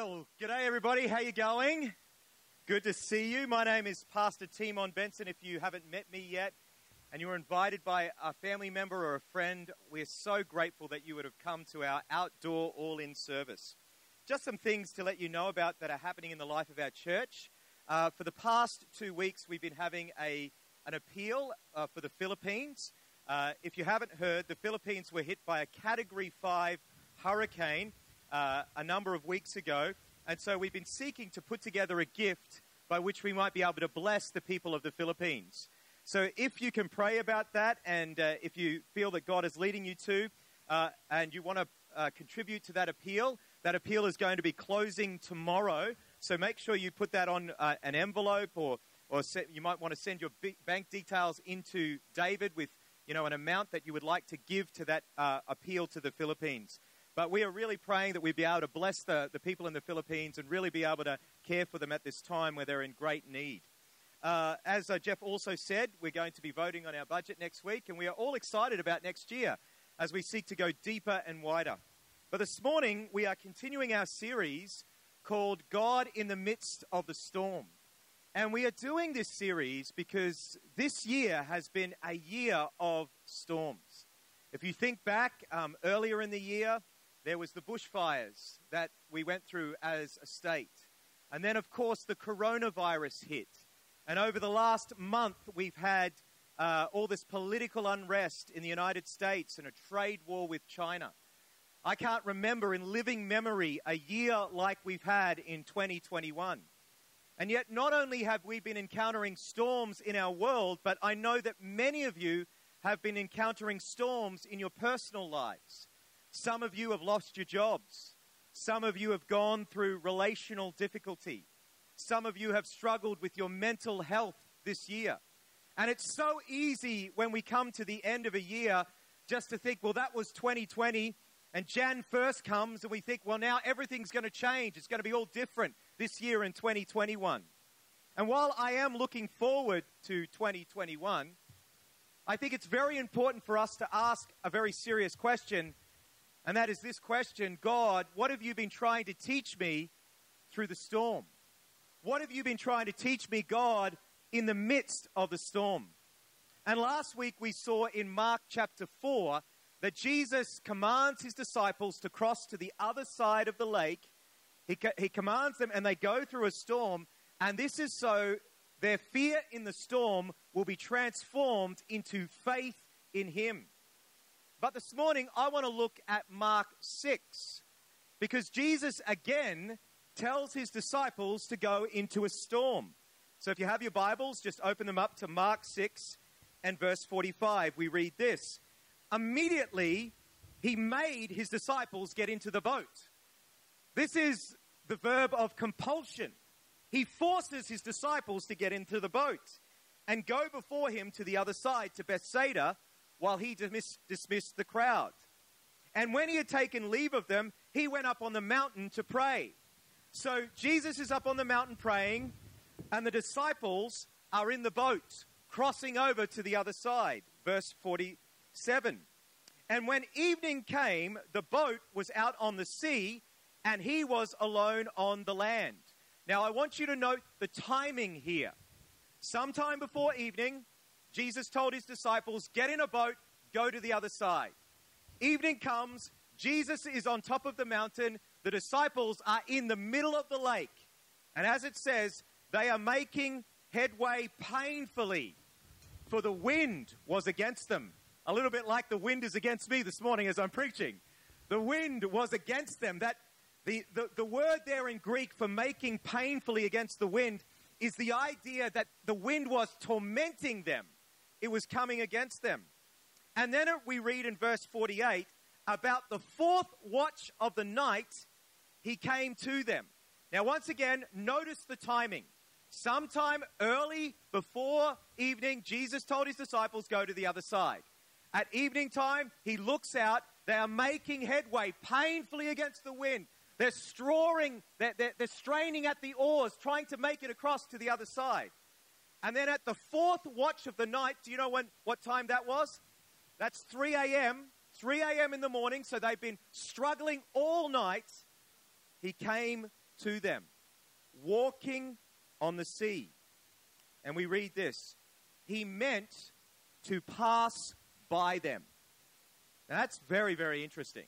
Well, g'day everybody. How you going? Good to see you. My name is Pastor Timon Benson. If you haven't met me yet, and you were invited by a family member or a friend, we're so grateful that you would have come to our outdoor all-in service. Just some things to let you know about that are happening in the life of our church. Uh, for the past two weeks, we've been having a an appeal uh, for the Philippines. Uh, if you haven't heard, the Philippines were hit by a Category Five hurricane uh, a number of weeks ago. And so we've been seeking to put together a gift by which we might be able to bless the people of the Philippines. So if you can pray about that and uh, if you feel that God is leading you to uh, and you want to uh, contribute to that appeal, that appeal is going to be closing tomorrow. So make sure you put that on uh, an envelope or, or you might want to send your bank details into David with you know, an amount that you would like to give to that uh, appeal to the Philippines. But we are really praying that we'd be able to bless the, the people in the Philippines and really be able to care for them at this time where they're in great need. Uh, as uh, Jeff also said, we're going to be voting on our budget next week, and we are all excited about next year as we seek to go deeper and wider. But this morning, we are continuing our series called God in the Midst of the Storm. And we are doing this series because this year has been a year of storms. If you think back um, earlier in the year, there was the bushfires that we went through as a state. And then, of course, the coronavirus hit. And over the last month, we've had uh, all this political unrest in the United States and a trade war with China. I can't remember in living memory a year like we've had in 2021. And yet, not only have we been encountering storms in our world, but I know that many of you have been encountering storms in your personal lives. Some of you have lost your jobs. Some of you have gone through relational difficulty. Some of you have struggled with your mental health this year. And it's so easy when we come to the end of a year just to think, well, that was 2020. And Jan 1st comes and we think, well, now everything's going to change. It's going to be all different this year in 2021. And while I am looking forward to 2021, I think it's very important for us to ask a very serious question and that is this question God, what have you been trying to teach me through the storm? What have you been trying to teach me, God, in the midst of the storm? And last week we saw in Mark chapter 4 that Jesus commands his disciples to cross to the other side of the lake. He, he commands them, and they go through a storm. And this is so their fear in the storm will be transformed into faith in him. But this morning, I want to look at Mark 6 because Jesus again tells his disciples to go into a storm. So if you have your Bibles, just open them up to Mark 6 and verse 45. We read this Immediately, he made his disciples get into the boat. This is the verb of compulsion. He forces his disciples to get into the boat and go before him to the other side to Bethsaida while he dismissed, dismissed the crowd. And when he had taken leave of them, he went up on the mountain to pray. So Jesus is up on the mountain praying, and the disciples are in the boat, crossing over to the other side. Verse 47. And when evening came, the boat was out on the sea, and he was alone on the land. Now, I want you to note the timing here. Sometime before evening, Jesus told his disciples, Get in a boat, go to the other side. Evening comes, Jesus is on top of the mountain, the disciples are in the middle of the lake. And as it says, they are making headway painfully, for the wind was against them. A little bit like the wind is against me this morning as I'm preaching. The wind was against them. That the, the, the word there in Greek for making painfully against the wind is the idea that the wind was tormenting them it was coming against them. And then we read in verse 48 about the fourth watch of the night, he came to them. Now, once again, notice the timing. Sometime early before evening, Jesus told his disciples, Go to the other side. At evening time, he looks out. They are making headway painfully against the wind. They're strawing, they're, they're, they're straining at the oars, trying to make it across to the other side. And then at the fourth watch of the night, do you know when, what time that was? That's 3 a.m. 3 a.m. in the morning, so they've been struggling all night. He came to them, walking on the sea. And we read this He meant to pass by them. Now, that's very, very interesting.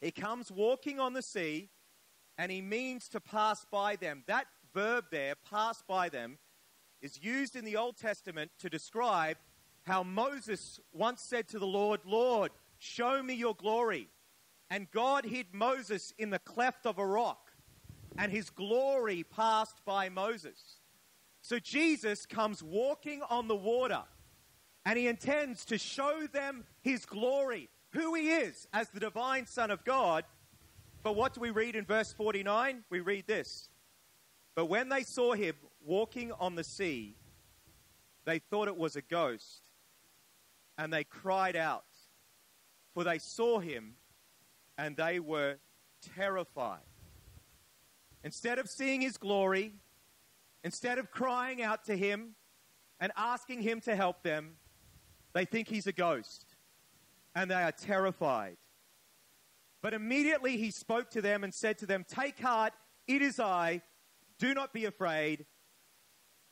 He comes walking on the sea and he means to pass by them. That verb there, pass by them, is used in the Old Testament to describe how Moses once said to the Lord, Lord, show me your glory. And God hid Moses in the cleft of a rock, and his glory passed by Moses. So Jesus comes walking on the water, and he intends to show them his glory, who he is as the divine Son of God. But what do we read in verse 49? We read this. But when they saw him walking on the sea, they thought it was a ghost, and they cried out, for they saw him and they were terrified. Instead of seeing his glory, instead of crying out to him and asking him to help them, they think he's a ghost and they are terrified. But immediately he spoke to them and said to them, Take heart, it is I, do not be afraid.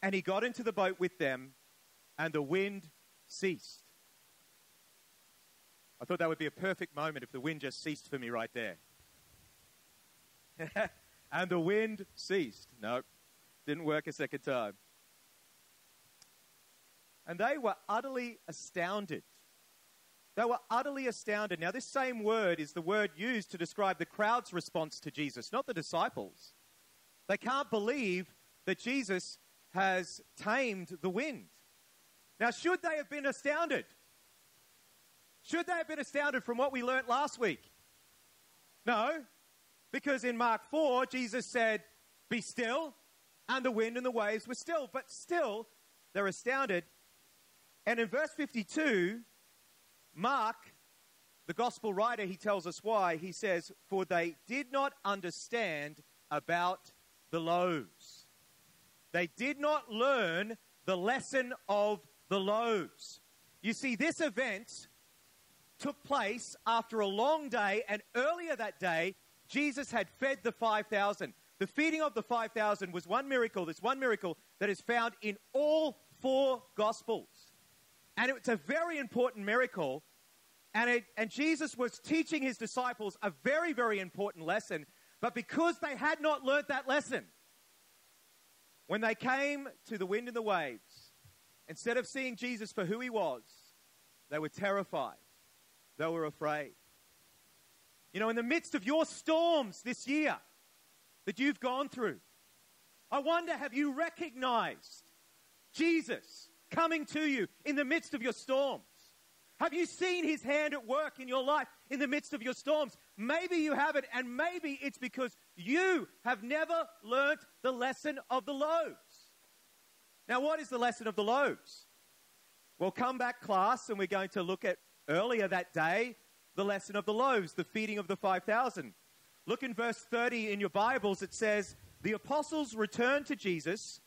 And he got into the boat with them, and the wind ceased. I thought that would be a perfect moment if the wind just ceased for me right there. and the wind ceased. No, didn't work a second time. And they were utterly astounded. They were utterly astounded. Now, this same word is the word used to describe the crowd's response to Jesus, not the disciples. They can't believe that Jesus has tamed the wind. Now, should they have been astounded? Should they have been astounded from what we learnt last week? No, because in Mark 4, Jesus said, Be still, and the wind and the waves were still. But still, they're astounded. And in verse 52, Mark, the gospel writer, he tells us why. He says, For they did not understand about the loaves. They did not learn the lesson of the loaves. You see, this event took place after a long day, and earlier that day, Jesus had fed the 5,000. The feeding of the 5,000 was one miracle, this one miracle that is found in all four Gospels. And it's a very important miracle. And, it, and Jesus was teaching his disciples a very, very important lesson. But because they had not learnt that lesson, when they came to the wind and the waves, instead of seeing Jesus for who he was, they were terrified. They were afraid. You know, in the midst of your storms this year that you've gone through, I wonder have you recognized Jesus coming to you in the midst of your storms? Have you seen his hand at work in your life in the midst of your storms? Maybe you haven't, and maybe it's because you have never learnt the lesson of the loaves. Now, what is the lesson of the loaves? Well, come back, class, and we're going to look at earlier that day the lesson of the loaves, the feeding of the 5,000. Look in verse 30 in your Bibles, it says, The apostles returned to Jesus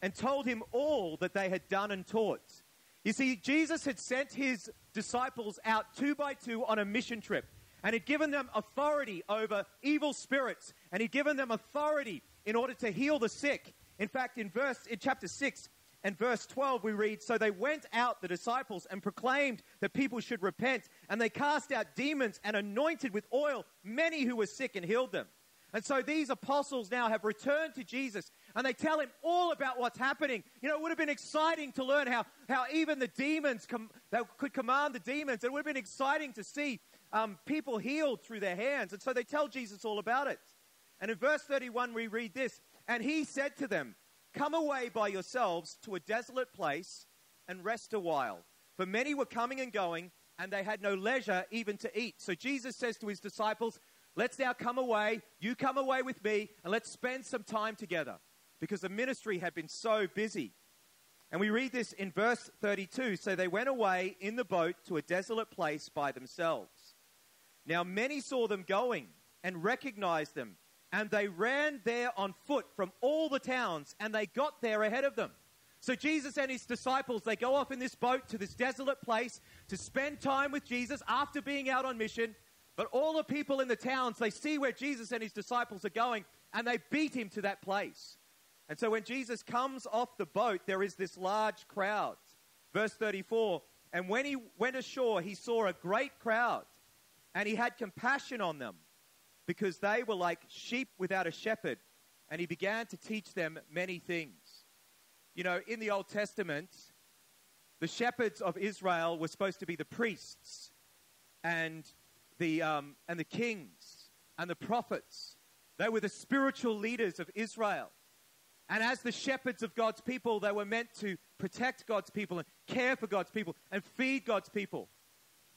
and told him all that they had done and taught. You see, Jesus had sent his disciples out two by two on a mission trip and he'd given them authority over evil spirits and he'd given them authority in order to heal the sick. In fact, in verse in chapter 6, and verse 12, we read So they went out, the disciples, and proclaimed that people should repent. And they cast out demons and anointed with oil many who were sick and healed them. And so these apostles now have returned to Jesus and they tell him all about what's happening. You know, it would have been exciting to learn how, how even the demons com- could command the demons. It would have been exciting to see um, people healed through their hands. And so they tell Jesus all about it. And in verse 31, we read this And he said to them, Come away by yourselves to a desolate place and rest a while. For many were coming and going, and they had no leisure even to eat. So Jesus says to his disciples, Let's now come away. You come away with me, and let's spend some time together. Because the ministry had been so busy. And we read this in verse 32. So they went away in the boat to a desolate place by themselves. Now many saw them going and recognized them and they ran there on foot from all the towns, and they got there ahead of them. So Jesus and his disciples, they go off in this boat to this desolate place to spend time with Jesus after being out on mission. But all the people in the towns, they see where Jesus and his disciples are going, and they beat him to that place. And so when Jesus comes off the boat, there is this large crowd. Verse 34 And when he went ashore, he saw a great crowd, and he had compassion on them, because they were like sheep without a shepherd, and he began to teach them many things. You know, in the Old Testament, the shepherds of Israel were supposed to be the priests and the, um, and the kings and the prophets. They were the spiritual leaders of Israel. And as the shepherds of God's people, they were meant to protect God's people and care for God's people and feed God's people.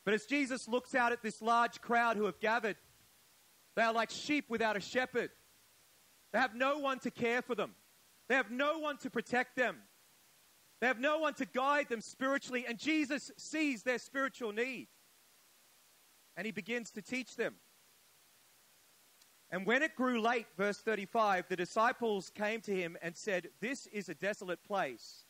But as Jesus looks out at this large crowd who have gathered, they are like sheep without a shepherd. They have no one to care for them, they have no one to protect them, they have no one to guide them spiritually. And Jesus sees their spiritual need and he begins to teach them. And when it grew late, verse 35, the disciples came to him and said, This is a desolate place,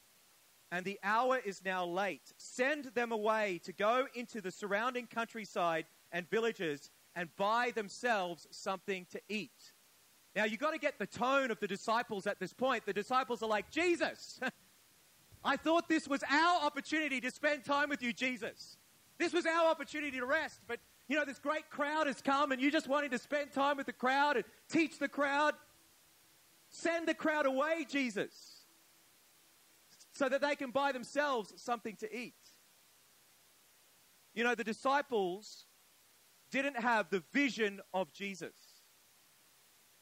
and the hour is now late. Send them away to go into the surrounding countryside and villages and buy themselves something to eat. Now, you've got to get the tone of the disciples at this point. The disciples are like, Jesus, I thought this was our opportunity to spend time with you, Jesus. This was our opportunity to rest, but you know, this great crowd has come and you just wanting to spend time with the crowd and teach the crowd. Send the crowd away, Jesus, so that they can buy themselves something to eat. You know, the disciples didn't have the vision of Jesus.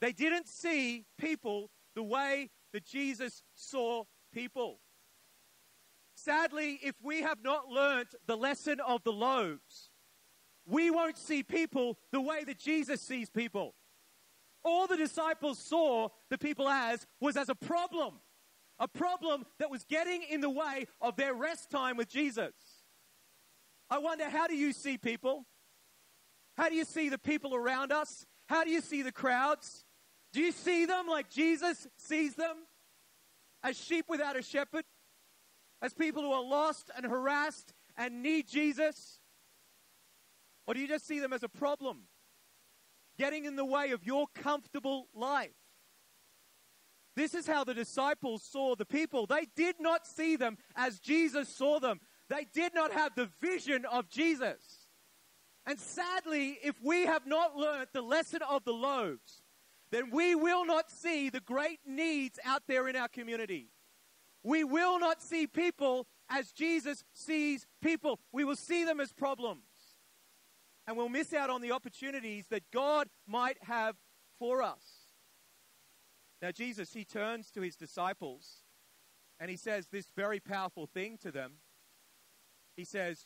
They didn't see people the way that Jesus saw people. Sadly, if we have not learnt the lesson of the loaves, we won't see people the way that Jesus sees people. All the disciples saw the people as was as a problem, a problem that was getting in the way of their rest time with Jesus. I wonder, how do you see people? How do you see the people around us? How do you see the crowds? Do you see them like Jesus sees them? As sheep without a shepherd? As people who are lost and harassed and need Jesus? Or do you just see them as a problem? Getting in the way of your comfortable life. This is how the disciples saw the people. They did not see them as Jesus saw them. They did not have the vision of Jesus. And sadly, if we have not learned the lesson of the loaves, then we will not see the great needs out there in our community. We will not see people as Jesus sees people. We will see them as problems and we'll miss out on the opportunities that God might have for us. Now, Jesus, he turns to his disciples and he says this very powerful thing to them. He says,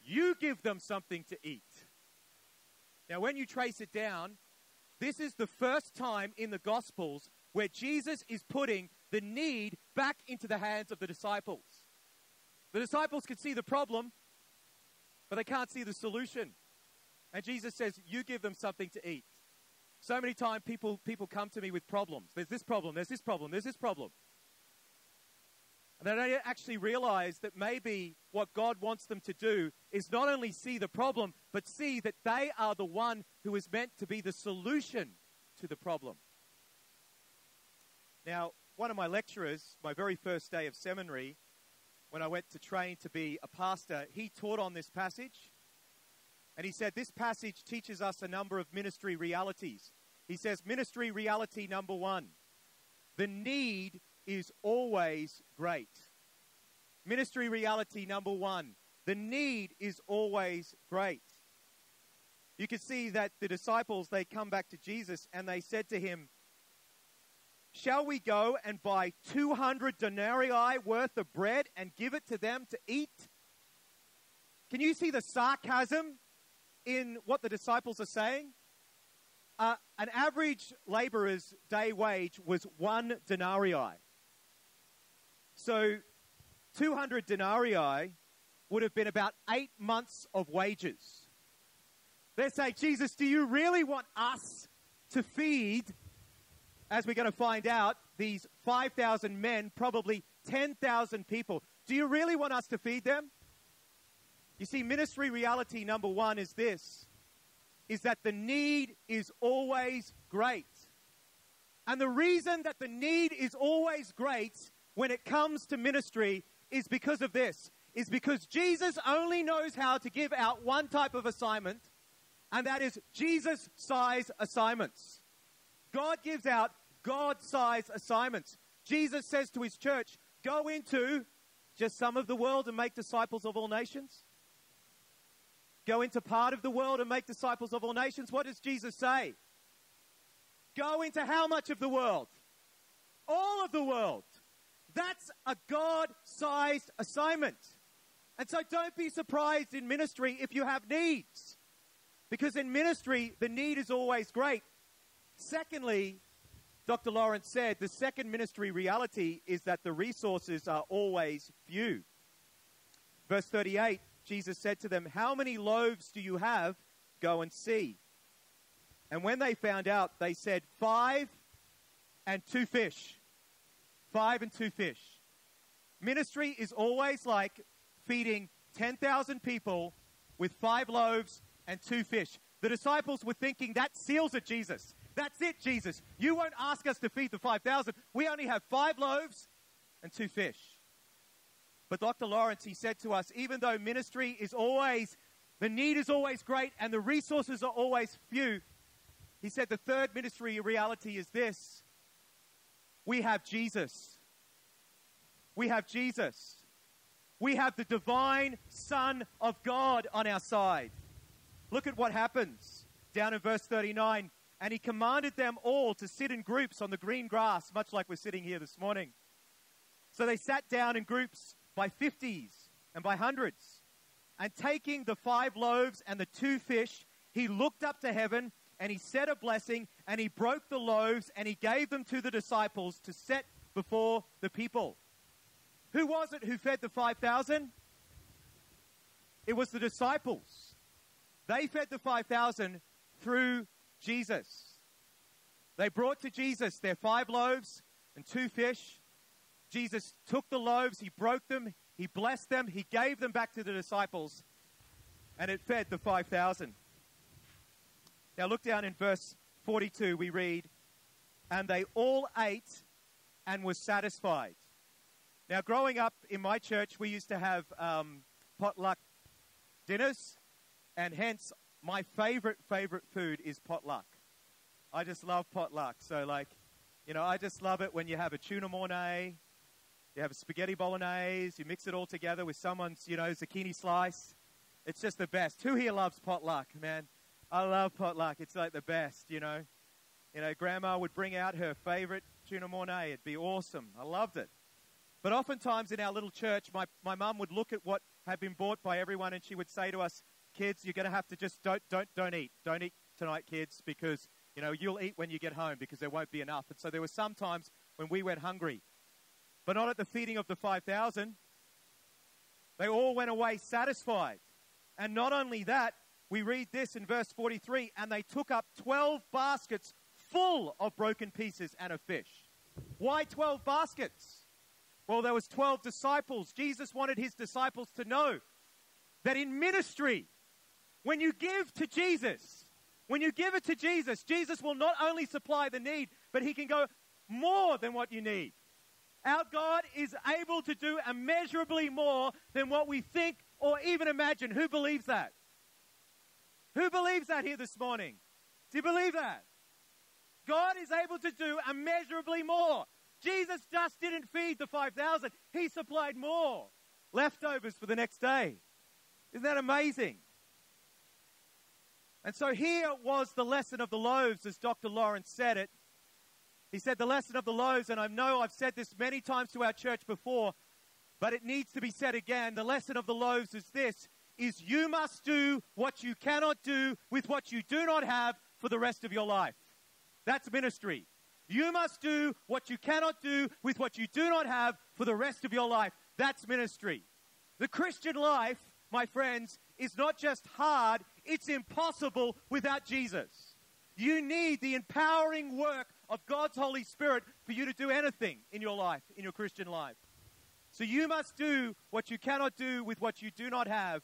You give them something to eat. Now, when you trace it down, this is the first time in the Gospels where Jesus is putting the need back into the hands of the disciples. The disciples can see the problem, but they can't see the solution. And Jesus says, You give them something to eat. So many times people, people come to me with problems. There's this problem, there's this problem, there's this problem. And they don't actually realize that maybe what God wants them to do is not only see the problem, but see that they are the one who is meant to be the solution to the problem. Now, one of my lecturers, my very first day of seminary, when I went to train to be a pastor, he taught on this passage. And he said, This passage teaches us a number of ministry realities. He says, Ministry reality number one the need is always great. Ministry reality number one the need is always great. You can see that the disciples, they come back to Jesus and they said to him, Shall we go and buy 200 denarii worth of bread and give it to them to eat? Can you see the sarcasm in what the disciples are saying? Uh, an average laborer's day wage was one denarii. So 200 denarii would have been about eight months of wages. They say, Jesus, do you really want us to feed, as we're going to find out, these 5,000 men, probably 10,000 people? Do you really want us to feed them? You see, ministry reality number one is this is that the need is always great. And the reason that the need is always great when it comes to ministry is because of this is because Jesus only knows how to give out one type of assignment, and that is Jesus size assignments. God gives out God size assignments. Jesus says to his church, Go into just some of the world and make disciples of all nations. Go into part of the world and make disciples of all nations. What does Jesus say? Go into how much of the world? All of the world. That's a God sized assignment. And so don't be surprised in ministry if you have needs. Because in ministry, the need is always great. Secondly, Dr. Lawrence said the second ministry reality is that the resources are always few. Verse 38 Jesus said to them, How many loaves do you have? Go and see. And when they found out, they said, Five and two fish. Five and two fish. Ministry is always like feeding 10,000 people with five loaves and two fish. The disciples were thinking, That seals it, Jesus. That's it, Jesus. You won't ask us to feed the 5,000. We only have five loaves and two fish. But Dr. Lawrence, he said to us, even though ministry is always, the need is always great and the resources are always few, he said the third ministry reality is this we have Jesus. We have Jesus. We have the divine Son of God on our side. Look at what happens down in verse 39. And he commanded them all to sit in groups on the green grass, much like we're sitting here this morning. So they sat down in groups by fifties and by hundreds. And taking the five loaves and the two fish, he looked up to heaven and he said a blessing and he broke the loaves and he gave them to the disciples to set before the people. Who was it who fed the 5,000? It was the disciples. They fed the 5,000 through Jesus. They brought to Jesus their five loaves and two fish, Jesus took the loaves, he broke them, he blessed them, he gave them back to the disciples, and it fed the 5,000. Now look down in verse 42, we read, And they all ate and were satisfied. Now, growing up in my church, we used to have um, potluck dinners, and hence my favorite, favorite food is potluck. I just love potluck. So, like, you know, I just love it when you have a tuna mornay, you have a spaghetti bolognese, you mix it all together with someone's, you know, zucchini slice. It's just the best. Who here loves potluck, man? I love potluck. It's like the best, you know. You know, grandma would bring out her favorite tuna mornay. It'd be awesome. I loved it. But oftentimes in our little church, my, my mum would look at what had been bought by everyone and she would say to us, kids, you're going to have to just don't, don't, don't eat. Don't eat tonight, kids, because, you know, you'll eat when you get home because there won't be enough. And so there were some times when we went hungry but not at the feeding of the 5,000. They all went away satisfied. And not only that, we read this in verse 43 and they took up 12 baskets full of broken pieces and of fish. Why 12 baskets? Well, there was 12 disciples. Jesus wanted his disciples to know that in ministry, when you give to Jesus, when you give it to Jesus, Jesus will not only supply the need, but he can go more than what you need. Our God is able to do immeasurably more than what we think or even imagine. Who believes that? Who believes that here this morning? Do you believe that? God is able to do immeasurably more. Jesus just didn't feed the 5,000, He supplied more leftovers for the next day. Isn't that amazing? And so here was the lesson of the loaves, as Dr. Lawrence said it. He said the lesson of the loaves, and I know I've said this many times to our church before, but it needs to be said again. The lesson of the loaves is this is you must do what you cannot do with what you do not have for the rest of your life. That's ministry. You must do what you cannot do with what you do not have for the rest of your life. That's ministry. The Christian life, my friends, is not just hard, it's impossible without Jesus. You need the empowering work of God's Holy Spirit for you to do anything in your life, in your Christian life. So you must do what you cannot do with what you do not have.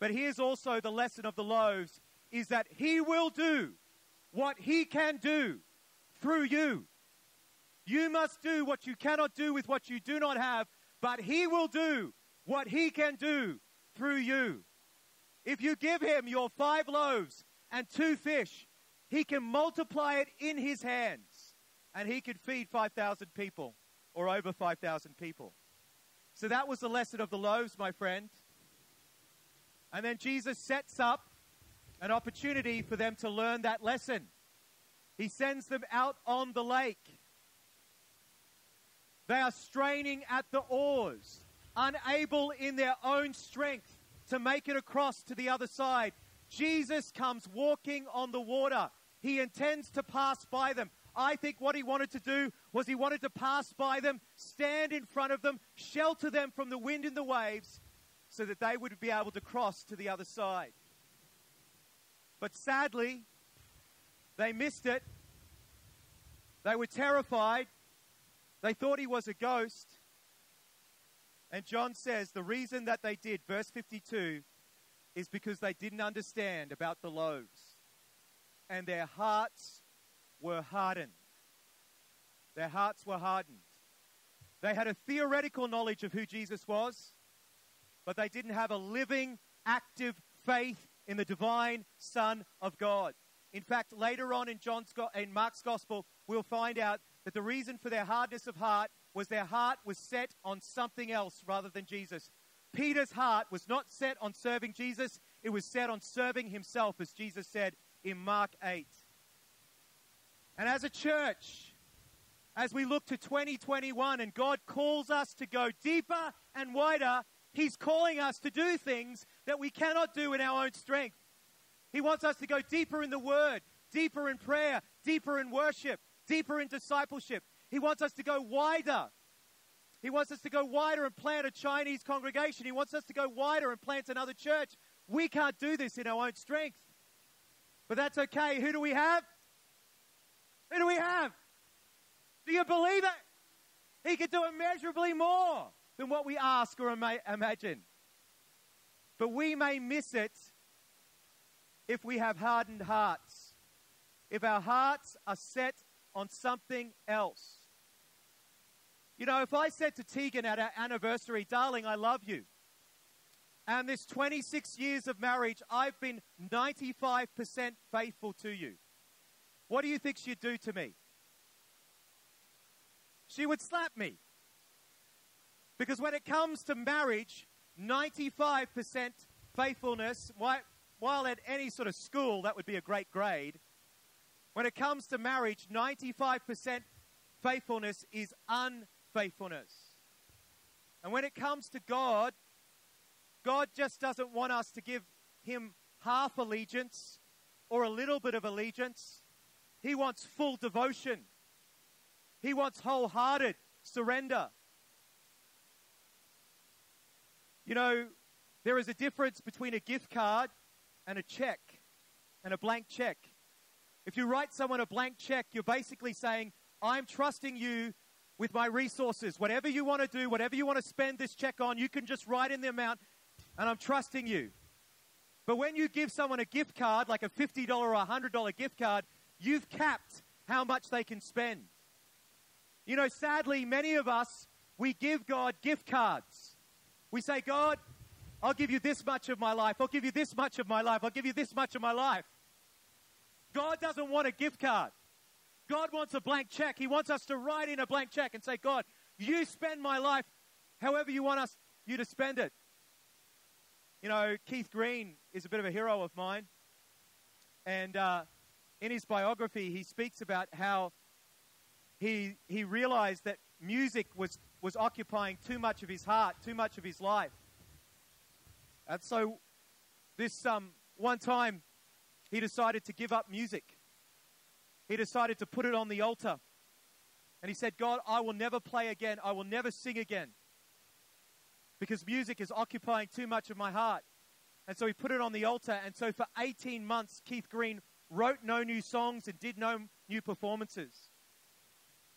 But here's also the lesson of the loaves is that he will do what he can do through you. You must do what you cannot do with what you do not have, but He will do what He can do through you. If you give Him your five loaves and two fish, He can multiply it in His hands, and He can feed 5,000 people or over 5,000 people. So that was the lesson of the loaves, my friend. And then Jesus sets up an opportunity for them to learn that lesson. He sends them out on the lake. They are straining at the oars, unable in their own strength to make it across to the other side. Jesus comes walking on the water. He intends to pass by them. I think what he wanted to do was he wanted to pass by them, stand in front of them, shelter them from the wind and the waves, so that they would be able to cross to the other side. But sadly, they missed it. They were terrified. They thought he was a ghost. And John says the reason that they did, verse 52, is because they didn't understand about the loaves. And their hearts were hardened. Their hearts were hardened. They had a theoretical knowledge of who Jesus was, but they didn't have a living, active faith in the divine Son of God. In fact, later on in John's in Mark's gospel, we'll find out that the reason for their hardness of heart was their heart was set on something else rather than Jesus. Peter's heart was not set on serving Jesus, it was set on serving himself, as Jesus said in Mark 8. And as a church, as we look to 2021 and God calls us to go deeper and wider, He's calling us to do things that we cannot do in our own strength. He wants us to go deeper in the Word, deeper in prayer, deeper in worship, deeper in discipleship. He wants us to go wider. He wants us to go wider and plant a Chinese congregation. He wants us to go wider and plant another church. We can't do this in our own strength. But that's okay. Who do we have? Who do we have? Do you believe it? He could do immeasurably more than what we ask or ima- imagine. But we may miss it if we have hardened hearts, if our hearts are set on something else. You know, if I said to Tegan at our anniversary, darling, I love you, and this 26 years of marriage, I've been 95% faithful to you, what do you think she'd do to me? She would slap me. Because when it comes to marriage, 95% faithfulness, while at any sort of school that would be a great grade, when it comes to marriage, 95% faithfulness is unfaithfulness. And when it comes to God, God just doesn't want us to give Him half allegiance or a little bit of allegiance. He wants full devotion, He wants wholehearted surrender. You know, there is a difference between a gift card and a check and a blank check. If you write someone a blank check, you're basically saying, I'm trusting you with my resources. Whatever you want to do, whatever you want to spend this check on, you can just write in the amount, and I'm trusting you. But when you give someone a gift card, like a $50 or a $100 gift card, you've capped how much they can spend. You know, sadly, many of us, we give God gift cards. We say, God, I'll give you this much of my life. I'll give you this much of my life. I'll give you this much of my life. God doesn't want a gift card. God wants a blank check. He wants us to write in a blank check and say, God, you spend my life however you want us you to spend it. You know, Keith Green is a bit of a hero of mine. And uh, in his biography, he speaks about how he, he realized that music was was occupying too much of his heart, too much of his life. And so, this um, one time, he decided to give up music. He decided to put it on the altar. And he said, God, I will never play again. I will never sing again. Because music is occupying too much of my heart. And so he put it on the altar. And so for 18 months, Keith Green wrote no new songs and did no new performances.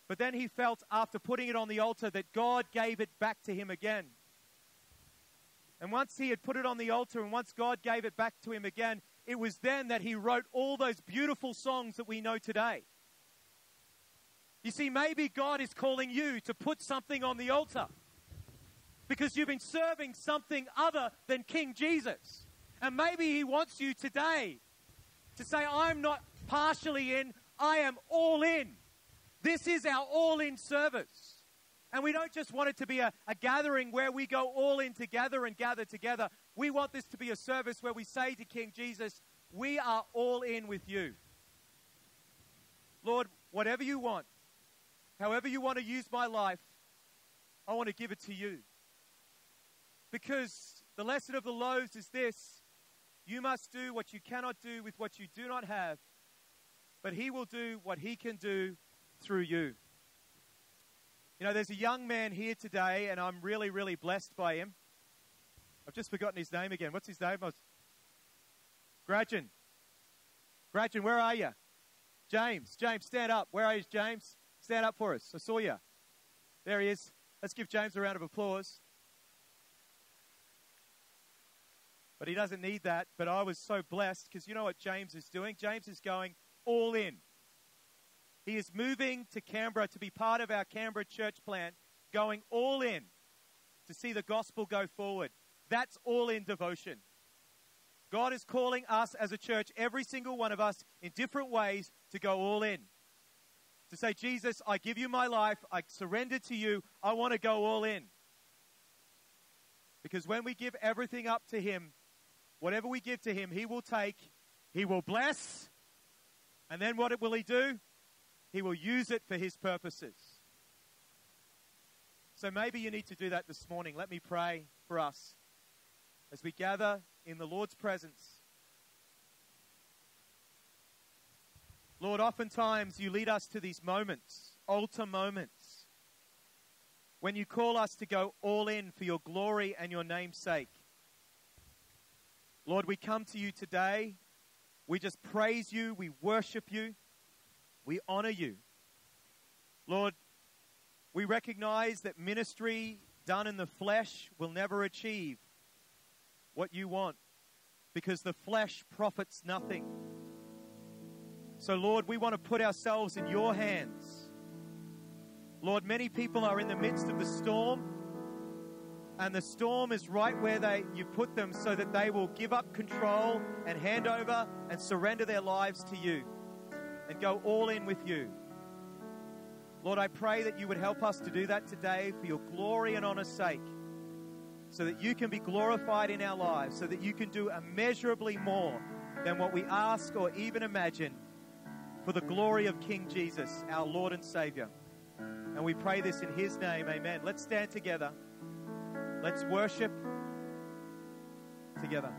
But then he felt after putting it on the altar that God gave it back to him again. And once he had put it on the altar and once God gave it back to him again, it was then that he wrote all those beautiful songs that we know today. You see, maybe God is calling you to put something on the altar because you've been serving something other than King Jesus. And maybe He wants you today to say, I'm not partially in, I am all in. This is our all in service. And we don't just want it to be a, a, gathering where we go all in together and gather together. We want this to be a service where we say to King Jesus, We are all in with you. Lord, whatever you want, however you want to use my life, I want to give it to you. Because the lesson of the loaves is this you must do what you cannot do with what you do not have, but He will do what He can do through you. You know, there's a young man here today, and I'm really, really blessed by him. I've just forgotten his name again. What's his name? Was... Gradgen. Gradgen, where are you? James. James, stand up. Where are you, James? Stand up for us. I saw you. There he is. Let's give James a round of applause. But he doesn't need that. But I was so blessed because you know what James is doing? James is going all in. He is moving to Canberra to be part of our Canberra church plant, going all in to see the gospel go forward. That's all in devotion. God is calling us as a church, every single one of us, in different ways to go all in. To say, Jesus, I give you my life. I surrender to you. I want to go all in. Because when we give everything up to Him, whatever we give to Him, He will take, He will bless, and then what will He do? He will use it for His purposes. So maybe you need to do that this morning. Let me pray for us as we gather in the Lord's presence. Lord, oftentimes you lead us to these moments, altar moments, when you call us to go all in for your glory and your name's sake. Lord, we come to you today. We just praise you. We worship you. We honor you. Lord, we recognize that ministry done in the flesh will never achieve what you want because the flesh profits nothing. So, Lord, we want to put ourselves in your hands. Lord, many people are in the midst of the storm, and the storm is right where they you put them so that they will give up control and hand over and surrender their lives to you and go all in with you. Lord, I pray that you would help us to do that today for your glory and honor's sake, so that you can be glorified in our lives, so that you can do immeasurably more than what we ask or even imagine for the glory of King Jesus, our Lord and Savior. And we pray this in His name. Amen. Let's stand together. Let's worship together.